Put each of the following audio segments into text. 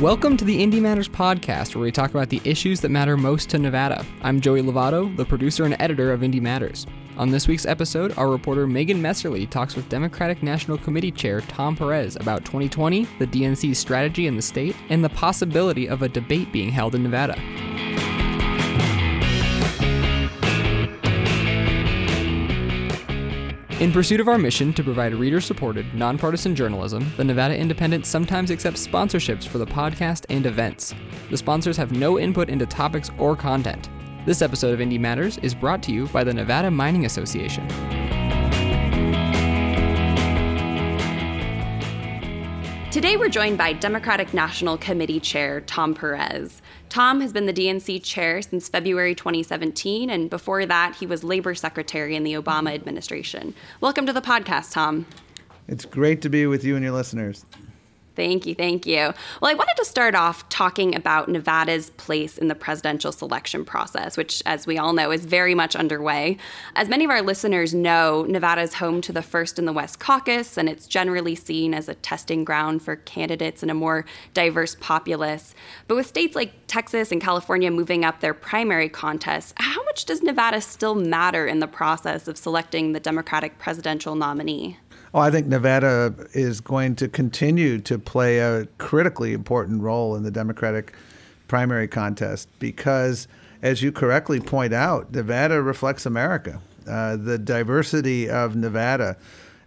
Welcome to the Indie Matters podcast, where we talk about the issues that matter most to Nevada. I'm Joey Lovato, the producer and editor of Indie Matters. On this week's episode, our reporter Megan Messerly talks with Democratic National Committee Chair Tom Perez about 2020, the DNC's strategy in the state, and the possibility of a debate being held in Nevada. In pursuit of our mission to provide reader supported, nonpartisan journalism, the Nevada Independent sometimes accepts sponsorships for the podcast and events. The sponsors have no input into topics or content. This episode of Indie Matters is brought to you by the Nevada Mining Association. Today, we're joined by Democratic National Committee Chair Tom Perez. Tom has been the DNC chair since February 2017, and before that, he was labor secretary in the Obama administration. Welcome to the podcast, Tom. It's great to be with you and your listeners. Thank you, thank you. Well, I wanted to start off talking about Nevada's place in the presidential selection process, which, as we all know, is very much underway. As many of our listeners know, Nevada is home to the First in the West caucus, and it's generally seen as a testing ground for candidates in a more diverse populace. But with states like Texas and California moving up their primary contests, how much does Nevada still matter in the process of selecting the Democratic presidential nominee? Oh, I think Nevada is going to continue to play a critically important role in the Democratic primary contest because, as you correctly point out, Nevada reflects America. Uh, the diversity of Nevada.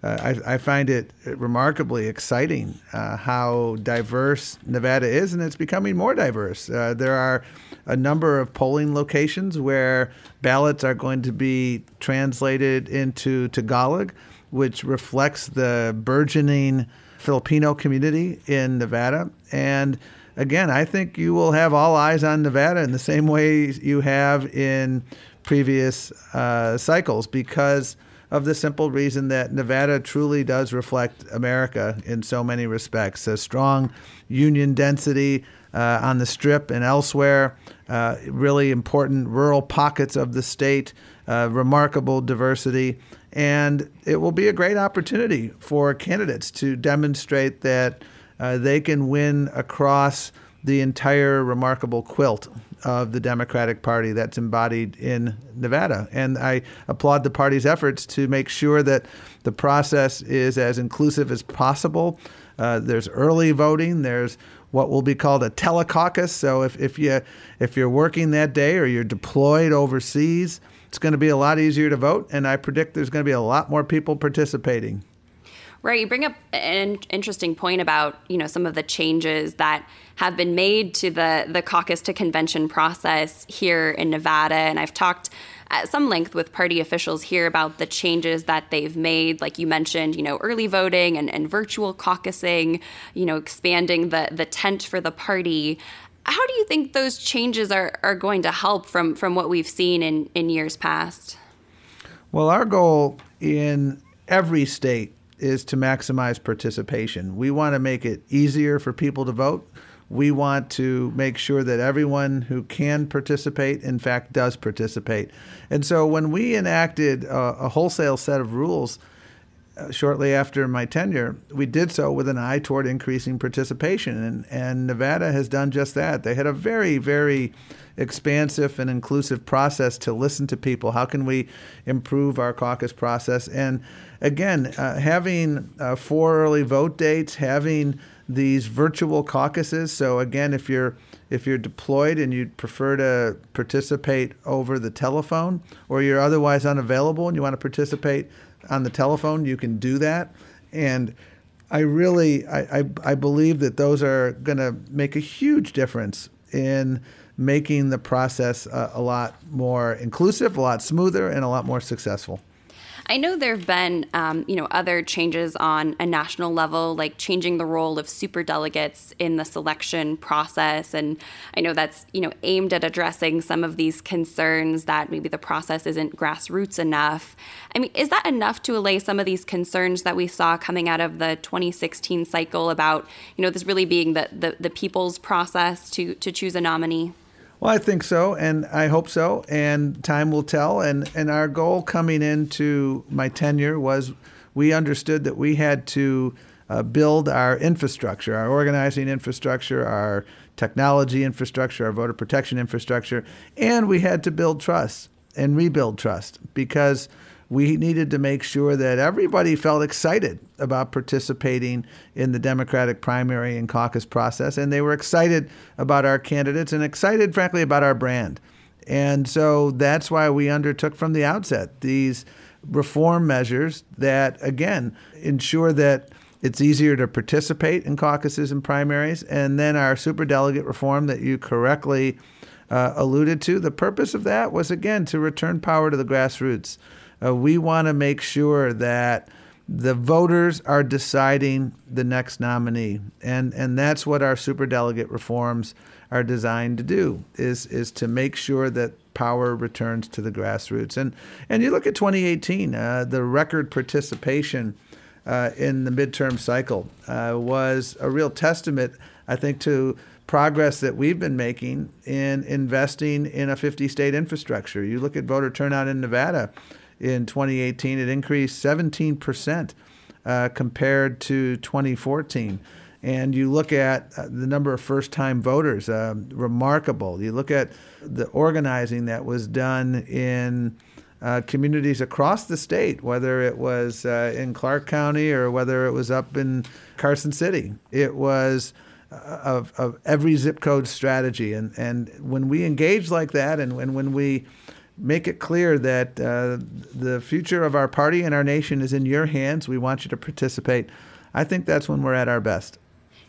Uh, I, I, find it remarkably exciting uh, how diverse Nevada is, and it's becoming more diverse. Uh, there are a number of polling locations where ballots are going to be translated into Tagalog which reflects the burgeoning Filipino community in Nevada. And again, I think you will have all eyes on Nevada in the same way you have in previous uh, cycles because of the simple reason that Nevada truly does reflect America in so many respects. A strong union density uh, on the Strip and elsewhere, uh, really important rural pockets of the state, uh, remarkable diversity. And it will be a great opportunity for candidates to demonstrate that uh, they can win across the entire remarkable quilt of the Democratic Party that's embodied in Nevada. And I applaud the party's efforts to make sure that the process is as inclusive as possible. Uh, there's early voting. There's what will be called a telecaucus. So if, if you if you're working that day or you're deployed overseas, it's going to be a lot easier to vote, and I predict there's going to be a lot more people participating. Right, you bring up an interesting point about you know some of the changes that have been made to the the caucus to convention process here in Nevada, and I've talked at some length with party officials here about the changes that they've made. Like you mentioned, you know, early voting and, and virtual caucusing, you know, expanding the the tent for the party. How do you think those changes are, are going to help from, from what we've seen in, in years past? Well, our goal in every state is to maximize participation. We want to make it easier for people to vote. We want to make sure that everyone who can participate, in fact, does participate. And so when we enacted a, a wholesale set of rules, shortly after my tenure, we did so with an eye toward increasing participation. And, and Nevada has done just that. They had a very, very expansive and inclusive process to listen to people. How can we improve our caucus process? And again, uh, having uh, four early vote dates, having these virtual caucuses. So again, if you're if you're deployed and you'd prefer to participate over the telephone, or you're otherwise unavailable and you want to participate on the telephone, you can do that. And I really, I, I, I believe that those are going to make a huge difference in making the process a, a lot more inclusive, a lot smoother, and a lot more successful. I know there have been, um, you know, other changes on a national level, like changing the role of super delegates in the selection process, and I know that's, you know, aimed at addressing some of these concerns that maybe the process isn't grassroots enough. I mean, is that enough to allay some of these concerns that we saw coming out of the 2016 cycle about, you know, this really being the the, the people's process to to choose a nominee? Well, I think so, and I hope so, and time will tell. And, and our goal coming into my tenure was we understood that we had to uh, build our infrastructure, our organizing infrastructure, our technology infrastructure, our voter protection infrastructure, and we had to build trust and rebuild trust because we needed to make sure that everybody felt excited about participating in the Democratic primary and caucus process, and they were excited about our candidates and excited, frankly, about our brand. And so that's why we undertook from the outset these reform measures that, again, ensure that it's easier to participate in caucuses and primaries. And then our superdelegate reform that you correctly uh, alluded to, the purpose of that was, again, to return power to the grassroots. Uh, we want to make sure that the voters are deciding the next nominee. And, and that's what our superdelegate reforms are designed to do is is to make sure that power returns to the grassroots. And and you look at 2018, uh, the record participation uh, in the midterm cycle uh, was a real testament, I think, to progress that we've been making in investing in a 50 state infrastructure. You look at voter turnout in Nevada in 2018, it increased 17 percent uh, compared to 2014 and you look at uh, the number of first time voters, uh, remarkable. You look at the organizing that was done in uh, communities across the state, whether it was uh, in Clark County or whether it was up in Carson City. It was uh, of, of every zip code strategy. And, and when we engage like that and when, when we make it clear that uh, the future of our party and our nation is in your hands, we want you to participate. I think that's when we're at our best.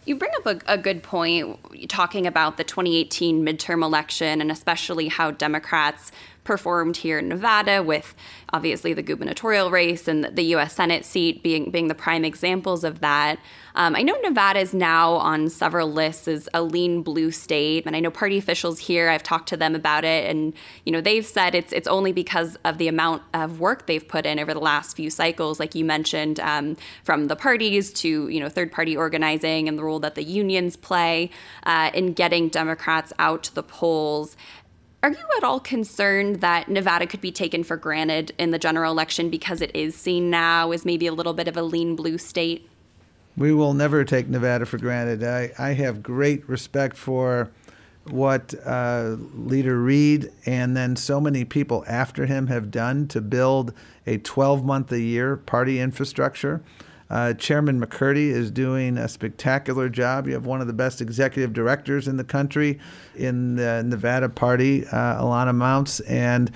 You bring up a, a, good point talking about the 2018 midterm election and especially how Democrats performed here in Nevada with obviously the gubernatorial race and the U.S. Senate seat being being the prime examples of that. Um, I know Nevada is now on several lists as a lean blue state, and I know party officials here. I've talked to them about it, and you know they've said it's it's only because of the amount of work they've put in over the last few cycles, like you mentioned, um, from the parties to you know third party organizing and the role that the unions play uh, in getting Democrats out to the polls. Are you at all concerned that Nevada could be taken for granted in the general election because it is seen now as maybe a little bit of a lean blue state? We will never take Nevada for granted. I, I have great respect for what uh, Leader Reid and then so many people after him have done to build a 12 month a year party infrastructure. Uh, Chairman McCurdy is doing a spectacular job. You have one of the best executive directors in the country in the Nevada Party, uh, Alana Mounce. And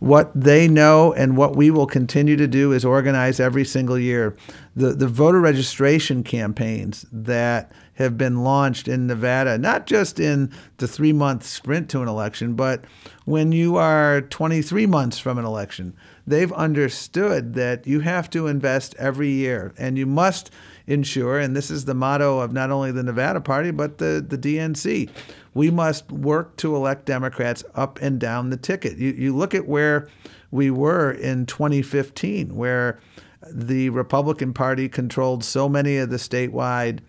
what they know and what we will continue to do is organize every single year the, the voter registration campaigns that have been launched in Nevada, not just in the three month sprint to an election, but when you are 23 months from an election they've understood that you have to invest every year and you must ensure, and this is the motto of not only the Nevada Party, but the, the DNC. We must work to elect Democrats up and down the ticket. You, you look at where we were in 2015, where the Republican Party controlled so many of the statewide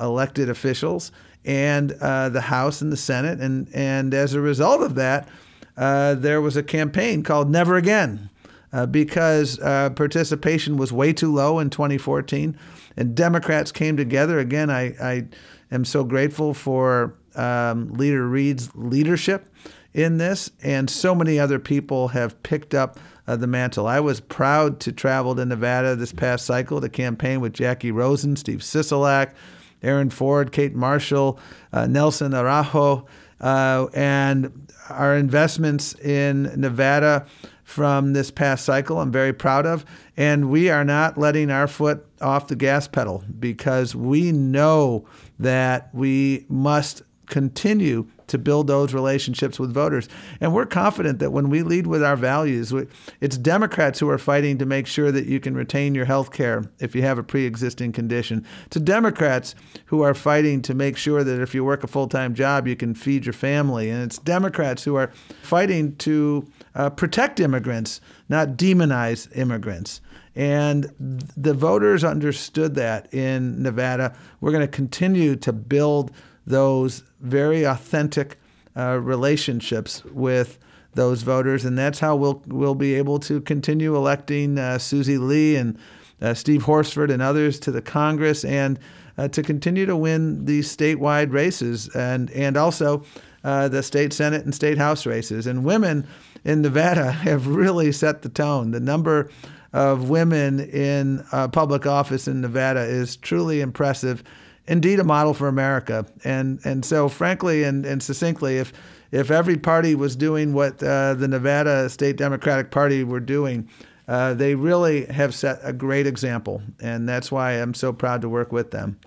elected officials and uh, the House and the Senate. And, and as a result of that, uh, there was a campaign called Never Again uh, because uh, participation was way too low in 2014, and Democrats came together. Again, I, I am so grateful for um, Leader Reid's leadership in this, and so many other people have picked up uh, the mantle. I was proud to travel to Nevada this past cycle to campaign with Jackie Rosen, Steve Sisolak, Aaron Ford, Kate Marshall, uh, Nelson Araujo, uh, and our investments in Nevada from this past cycle. I'm very proud of. And we are not letting our foot off the gas pedal because we know that we must continue to build those relationships with voters. And we're confident that when we lead with our values, it's Democrats who are fighting to make sure that you can retain your health care if you have a pre existing condition. To Democrats who are fighting to make sure that if you work a full time job, you can feed your family. And it's Democrats who are fighting to uh, protect immigrants, not demonize immigrants. And the voters understood that in Nevada. We're going to continue to build those very authentic uh, relationships with those voters, and that's how we'll we'll be able to continue electing uh, Susie Lee and uh, Steve Horsford and others to the Congress and uh, to continue to win these statewide races and, and also uh, the state Senate and state House races. And women in Nevada have really set the tone. The number of women in uh, public office in Nevada is truly impressive, indeed a model for America. And and so, frankly and, and succinctly, if if every party was doing what uh, the Nevada State Democratic Party were doing, uh, they really have set a great example, and that's why I'm so proud to work with them.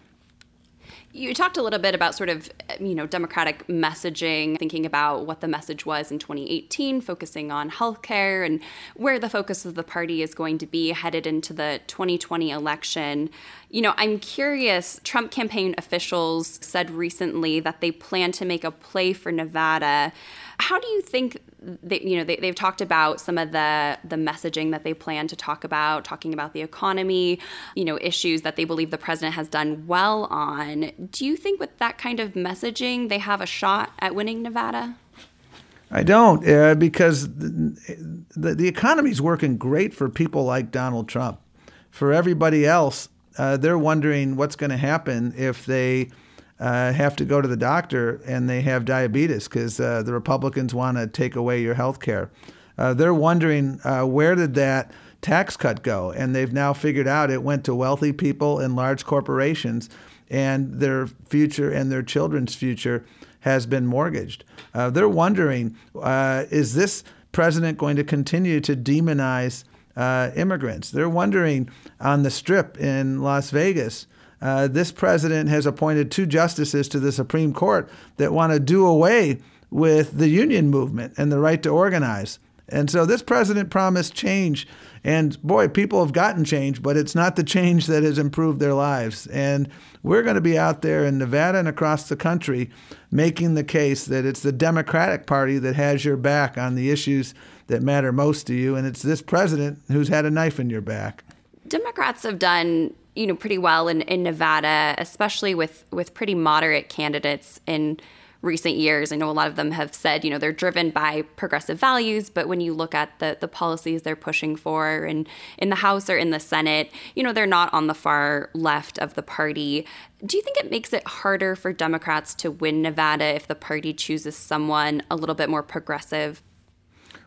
You talked a little bit about sort of, you know, democratic messaging, thinking about what the message was in 2018, focusing on healthcare and where the focus of the party is going to be headed into the 2020 election. You know, I'm curious, Trump campaign officials said recently that they plan to make a play for Nevada. How do you think they, you know, they, they've talked about some of the the messaging that they plan to talk about, talking about the economy, you know, issues that they believe the president has done well on. Do you think with that kind of messaging, they have a shot at winning Nevada? I don't, uh, because the, the, the economy is working great for people like Donald Trump. For everybody else, uh, they're wondering what's going to happen if they uh, have to go to the doctor and they have diabetes because uh, the Republicans want to take away your health care. Uh, they're wondering uh, where did that tax cut go? And they've now figured out it went to wealthy people and large corporations, and their future and their children's future has been mortgaged. Uh, they're wondering uh, is this president going to continue to demonize immigrants? They're wondering on the strip in Las Vegas uh, this president has appointed two justices to the Supreme Court that want to do away with the union movement and the right to organize. And so this president promised change. And boy, people have gotten change, but it's not the change that has improved their lives. And we're going to be out there in Nevada and across the country making the case that it's the Democratic Party that has your back on the issues that matter most to you. And it's this president who's had a knife in your back. Democrats have done you know pretty well in, in Nevada, especially with with pretty moderate candidates in recent years. I know a lot of them have said, you know, they're driven by progressive values, but when you look at the the policies they're pushing for and in the House or in the Senate, you know, they're not on the far left of the party. Do you think it makes it harder for Democrats to win Nevada if the party chooses someone a little bit more progressive?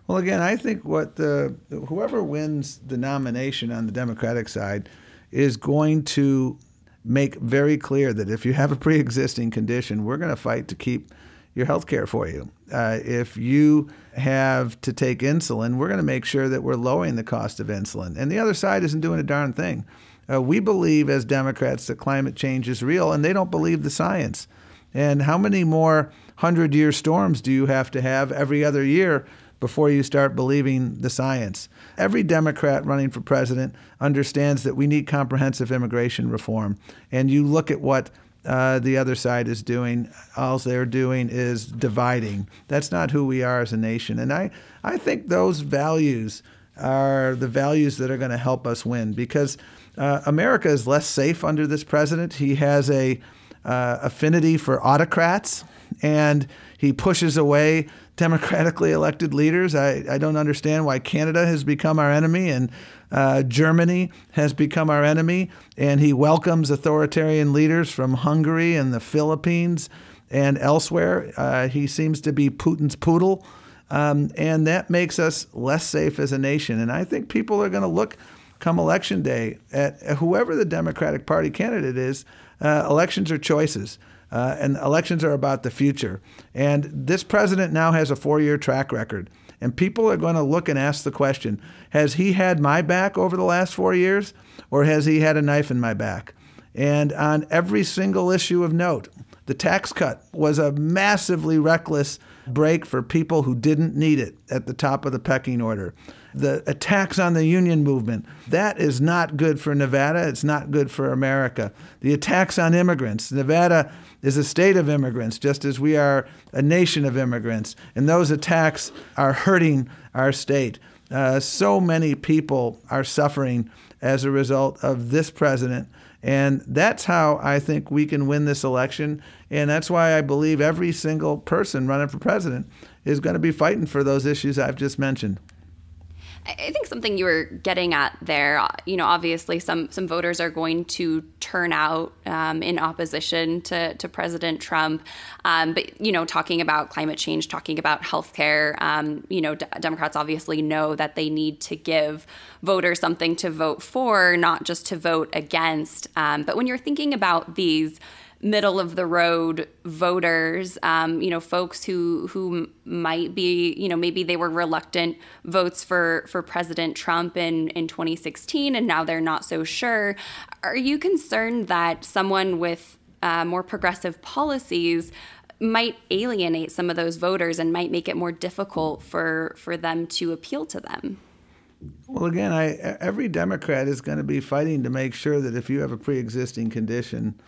Well, again, I think what the whoever wins the nomination on the Democratic side is going to make very clear that if you have a pre-existing condition, we're going to fight to keep your health care for you. Uh, if you have to take insulin, we're going to make sure that we're lowering the cost of insulin. And the other side isn't doing a darn thing. Uh, we believe as Democrats that climate change is real, and they don't believe the science. And how many more hundred year storms do you have to have every other year before you start believing the science. Every Democrat running for president understands that we need comprehensive immigration reform. And you look at what uh, the other side is doing, all they're doing is dividing. That's not who we are as a nation. And I, I think those values are the values that are going to help us win because uh, America is less safe under this president. He has a uh, affinity for autocrats and he pushes away democratically elected leaders. I, I don't understand why Canada has become our enemy and uh, Germany has become our enemy. And he welcomes authoritarian leaders from Hungary and the Philippines and elsewhere. Uh, he seems to be Putin's poodle. Um, and that makes us less safe as a nation. And I think people are going to look come election day at whoever the Democratic Party candidate is. Uh, elections are choices. Uh, and elections are about the future. And this president now has a four year track record. And people are going to look and ask the question Has he had my back over the last four years, or has he had a knife in my back? And on every single issue of note, the tax cut was a massively reckless break for people who didn't need it at the top of the pecking order. The attacks on the union movement, that is not good for Nevada. It's not good for America. The attacks on immigrants, Nevada is a state of immigrants, just as we are a nation of immigrants. And those attacks are hurting our state. Uh, so many people are suffering as a result of this president. And that's how I think we can win this election. And that's why I believe every single person running for president is going to be fighting for those issues I've just mentioned. I think something you were getting at there, uh, you know, obviously some some voters are going to turn out um, in opposition to, to President Trump. Um, but, you know, talking about climate change, talking about healthcare, um, you know, D- Democrats obviously know that they need to give voters something to vote for, not just to vote against. Um, but when you're thinking about these middle of the road voters, um, you know, folks who who might be, you know, maybe they were reluctant votes for for President Trump in in 2016, and now they're not so sure. Are you concerned that someone with uh, more progressive policies might alienate some of those voters and might make it more difficult for for them to appeal to them? Well, again, I, every Democrat is going to be fighting to make sure that if you have a pre-existing condition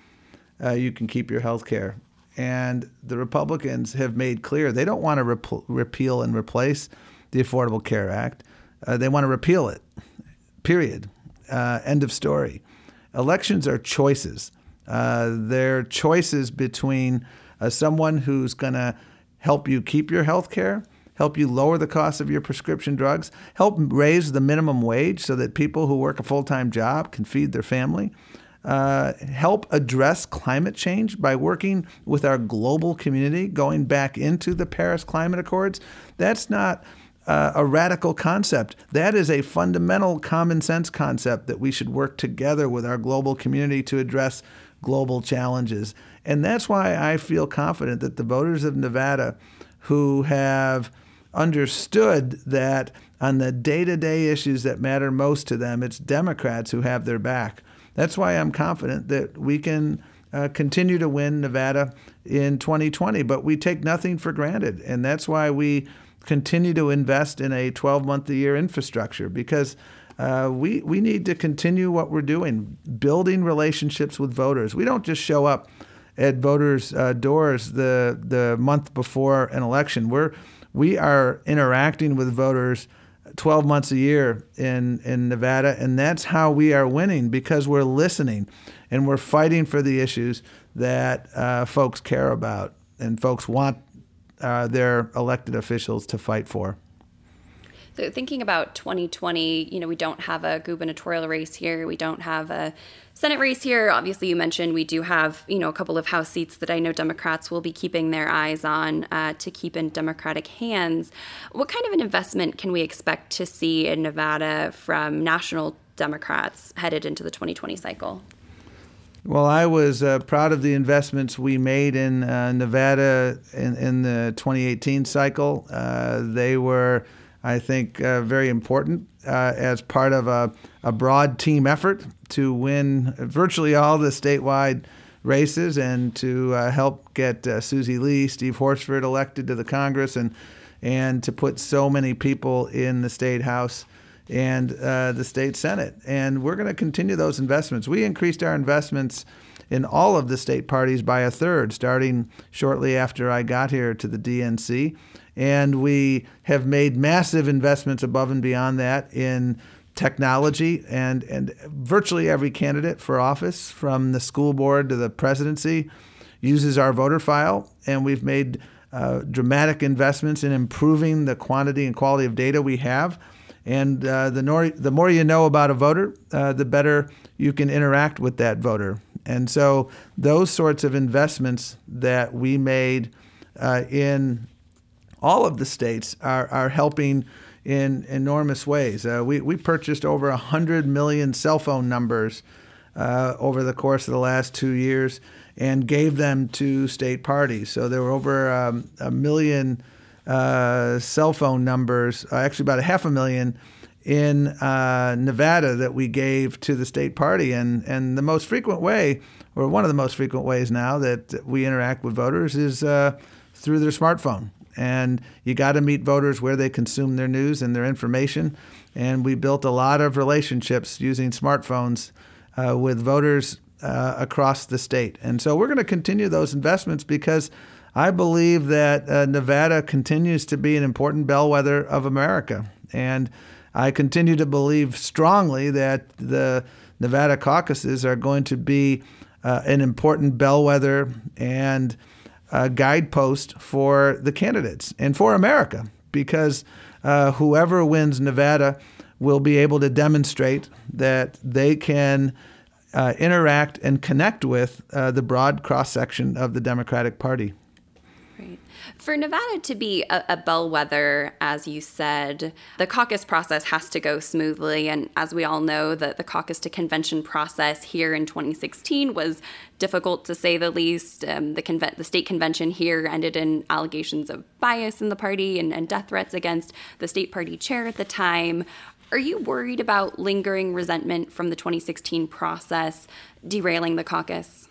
uh, you can keep your health care. And the Republicans have made clear they don't want to rep- repeal and replace the Affordable Care Act. Uh, they want to repeal it, period. Uh, end of story. Elections are choices. Uh, they're choices between uh, someone who's going to help you keep your health care, help you lower the cost of your prescription drugs, help raise the minimum wage so that people who work a full time job can feed their family, uh, help address climate change by working with our global community, going back into the Paris Climate Accords. That's not uh, a radical concept. That is a fundamental common sense concept that we should work together with our global community to address global challenges. And that's why I feel confident that the voters of Nevada who have understood that on the day to day issues that matter most to them, it's Democrats who have their back. That's why I'm confident that we can uh, continue to win Nevada in 2020. But we take nothing for granted. And that's why we continue to invest in a 12 month a year infrastructure because uh, we, we need to continue what we're doing, building relationships with voters. We don't just show up at voters' uh, doors the, the month before an election. We're, we are interacting with voters 12 months a year in, in Nevada. And that's how we are winning because we're listening and we're fighting for the issues that uh, folks care about and folks want uh, their elected officials to fight for. So thinking about 2020, you know, we don't have a gubernatorial race here. We don't have a Senate race here. Obviously, you mentioned we do have, you know, a couple of House seats that I know Democrats will be keeping their eyes on uh, to keep in Democratic hands. What kind of an investment can we expect to see in Nevada from national Democrats headed into the 2020 cycle? Well, I was uh, proud of the investments we made in uh, Nevada in, in, the 2018 cycle. Uh, they were I think, uh, very important uh, as part of a, a, broad team effort to win virtually all the statewide races and to uh, help get uh, Susie Lee, Steve Horsford elected to the Congress, and and to put so many people in the state house and uh, the state senate. And we're going to continue those investments. We increased our investments in all of the state parties by a third, starting shortly after I got here to the DNC. And we have made massive investments above and beyond that in technology and, and virtually every candidate for office from the school board to the presidency uses our voter file. And we've made uh, dramatic investments in improving the quantity and quality of data we have. And uh, the, nor- the more you know about a voter uh, the better you can interact with that voter. And so those sorts of investments that we made uh, in all of the states are, are helping in enormous ways. Uh, we, we purchased over 100 million cell phone numbers uh, over the course of the last two years and gave them to state parties. So there were over um, a million uh, cell phone numbers, uh, actually about a half a million in uh, Nevada that we gave to the state party. And, and the most frequent way, or one of the most frequent ways now that we interact with voters, is uh, through their smartphone. And you got to meet voters where they consume their news and their information. And we built a lot of relationships using smartphones uh, with voters uh, across the state. And so we're going to continue those investments because I believe that uh, Nevada continues to be an important bellwether of America. And I continue to believe strongly that the Nevada caucuses are going to be uh, an important bellwether and a guidepost for the candidates and for America because uh, whoever wins Nevada will be able to demonstrate that they can uh, interact and connect with uh, the broad cross section of the Democratic Party. For Nevada to be a, a, bellwether, as you said, the caucus process has to go smoothly. And as we all know, the, the caucus to convention process here in 2016 was difficult to say the least. Um, the, conve- the state convention here ended in allegations of bias in the party and, and death threats against the state party chair at the time. Are you worried about lingering resentment from the 2016 process derailing the caucus?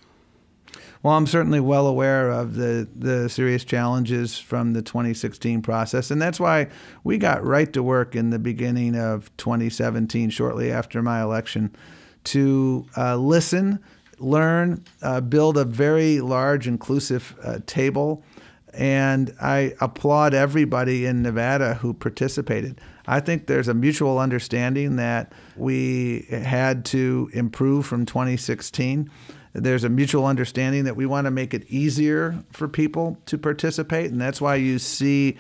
Well, I'm certainly well aware of the, the serious challenges from the 2016 process, and that's why we got right to work in the beginning of 2017, shortly after my election, to uh, listen, learn, uh, build a very large, inclusive uh, table, and I applaud everybody in Nevada who participated. I think there's a mutual understanding that we had to improve from 2016. There's a mutual understanding that we want to make it easier for people to participate, and that's why you see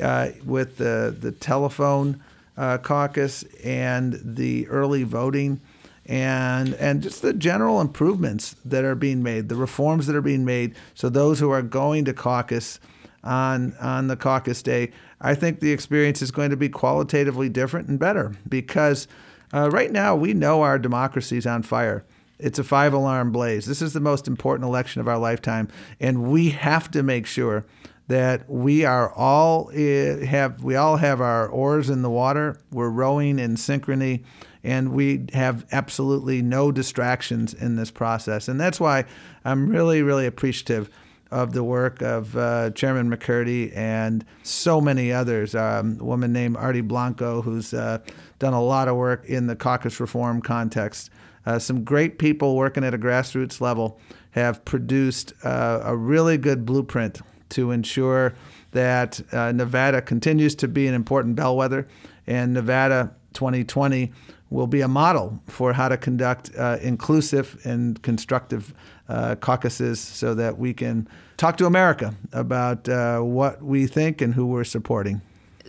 uh, with the the telephone uh, caucus and the early voting and and just the general improvements that are being made, the reforms that are being made, so those who are going to caucus on on the caucus day, I think the experience is going to be qualitatively different and better because uh, right now we know our democracy is on fire. It's a five alarm blaze. This is the most important election of our lifetime, and we have to make sure that we are all eh, have we all have our oars in the water. We're rowing in synchrony, and we have absolutely no distractions in this process. And that's why I'm really, really appreciative of the work of uh, Chairman McCurdy and so many others. Um, a woman named Artie Blanco, who's uh, done a lot of work in the caucus reform context. Uh, some great people working at a grassroots level have produced uh, a really good blueprint to ensure that uh, Nevada continues to be an important bellwether, and Nevada 2020 will be a model for how to conduct uh, inclusive and constructive uh, caucuses so that we can talk to America about uh, what we think and who we're supporting.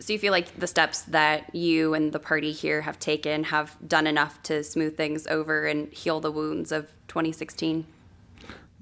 So you feel like the steps that you and the party here have taken have done enough to smooth things over and heal the wounds of 2016?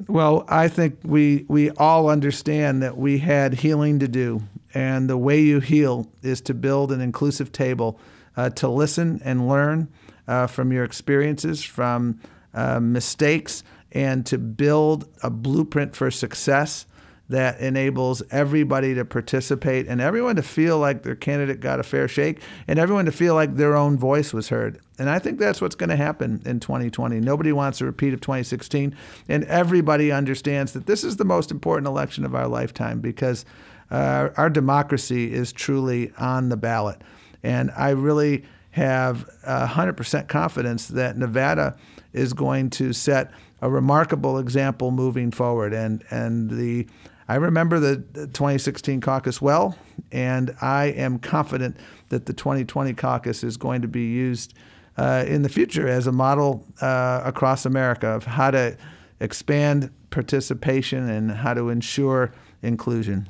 Well, I think we we all understand that we had healing to do, and the way you heal is to build an inclusive table uh, to listen and learn uh, from your experiences, from uh, mistakes, and to build a blueprint for success that enables everybody to participate and everyone to feel like their candidate got a fair shake and everyone to feel like their own voice was heard. And I think that's what's going to happen in 2020. Nobody wants a repeat of 2016. And everybody understands that this is the most important election of our lifetime because uh, our democracy is truly on the ballot. And I really have 100% confidence that Nevada is going to set a remarkable example moving forward. And, and the, I remember the 2016 caucus well, and I am confident that the 2020 caucus is going to be used uh, in the future as a model uh, across America of how to expand participation and how to ensure inclusion.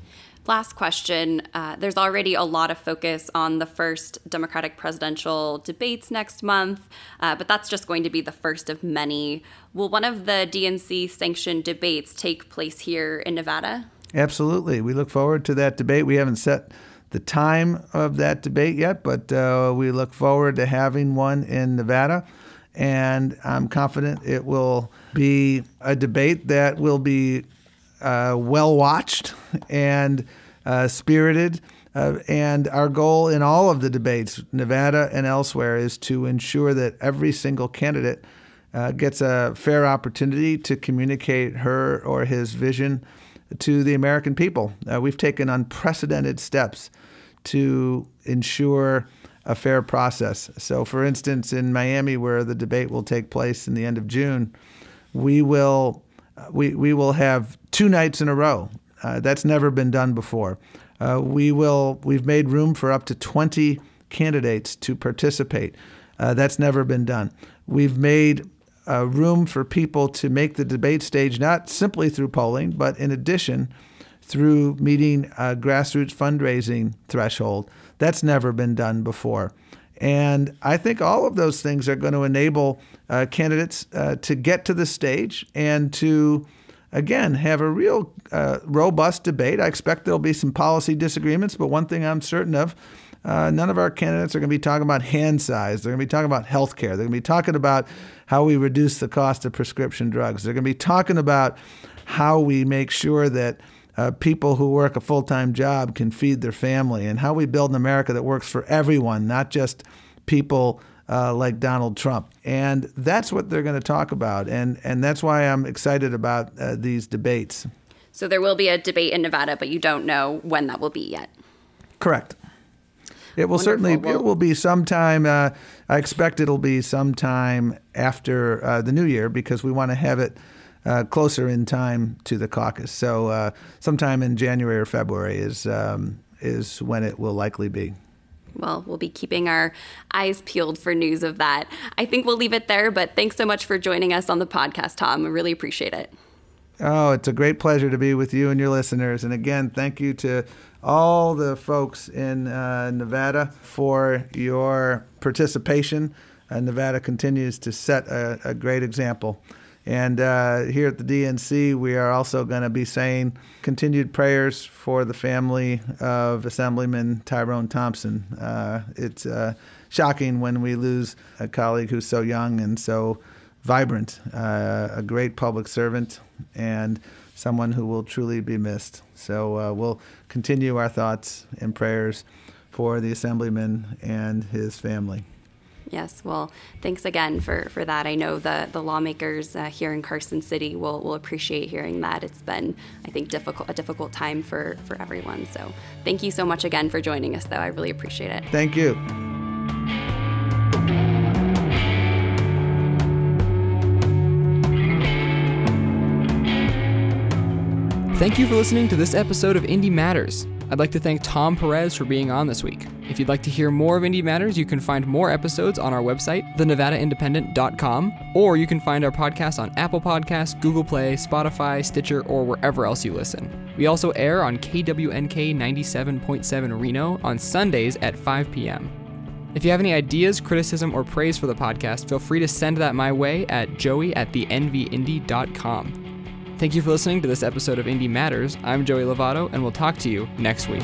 Last question. Uh, there's already a lot of focus on the first Democratic presidential debates next month, uh, but that's just going to be the first of many. Will one of the DNC sanctioned debates take place here in Nevada? Absolutely. We look forward to that debate. We haven't set the time of that debate yet, but uh, we look forward to having one in Nevada. And I'm confident it will be a debate that will be uh, well watched and uh, spirited. Uh, and our goal in all of the debates, Nevada and elsewhere, is to ensure that every single candidate uh, gets a fair opportunity to communicate her or his vision to the American people. Uh, we've taken unprecedented steps to ensure a fair process. So, for instance, in Miami, where the debate will take place in the end of June, we will we, we will have two nights in a row. Uh, that's never been done before. Uh, we will, we've made room for up to 20 candidates to participate. Uh, that's never been done. We've made uh, room for people to make the debate stage not simply through polling, but in addition, through meeting a grassroots fundraising threshold. That's never been done before. And I think all of those things are going to enable uh, candidates uh, to get to the stage and to, again, have a real uh, robust debate. I expect there'll be some policy disagreements, but one thing I'm certain of. Uh, none of our candidates are going to be talking about hand size. They're going to be talking about health care. They're going to be talking about how we reduce the cost of prescription drugs. They're going to be talking about how we make sure that uh, people who work a full time job can feed their family, and how we build an America that works for everyone, not just people uh, like Donald Trump. And that's what they're going to talk about. And, and that's why I'm excited about uh, these debates. So there will be a debate in Nevada, but you don't know when that will be yet. Correct. It will Wonderful. certainly well, it will be sometime. Uh, I expect it'll be sometime after uh, the new year because we want to have it uh, closer in time to the caucus. So uh, sometime in January or February is um, is when it will likely be. Well, we'll be keeping our eyes peeled for news of that. I think we'll leave it there, but thanks so much for joining us on the podcast, Tom. I really appreciate it. Oh, it's a great pleasure to be with you and your listeners. And again, thank you to all the folks in uh, Nevada for your participation. Uh, Nevada continues to set a, a great example. And uh, here at the DNC, we are also going to be saying continued prayers for the family of Assemblyman Tyrone Thompson. Uh, it's uh, shocking when we lose a colleague who's so young and so vibrant, uh, a great public servant, and someone who will truly be missed. So uh, we'll continue our thoughts and prayers for the Assemblyman and his family. Yes, well, thanks again for, for that. I know the, the lawmakers uh, here in Carson City will, will appreciate hearing that. It's been, I think, difficult a difficult time for, for everyone. So thank you so much again for joining us, though. I really appreciate it. Thank you. Thank you for listening to this episode of Indie Matters. I'd like to thank Tom Perez for being on this week. If you'd like to hear more of Indie Matters, you can find more episodes on our website, thenevadaindependent.com, or you can find our podcast on Apple Podcasts, Google Play, Spotify, Stitcher, or wherever else you listen. We also air on KWNK 97.7 Reno on Sundays at 5 p.m. If you have any ideas, criticism, or praise for the podcast, feel free to send that my way at joey at thenvindy.com. Thank you for listening to this episode of Indie Matters. I'm Joey Lovato, and we'll talk to you next week.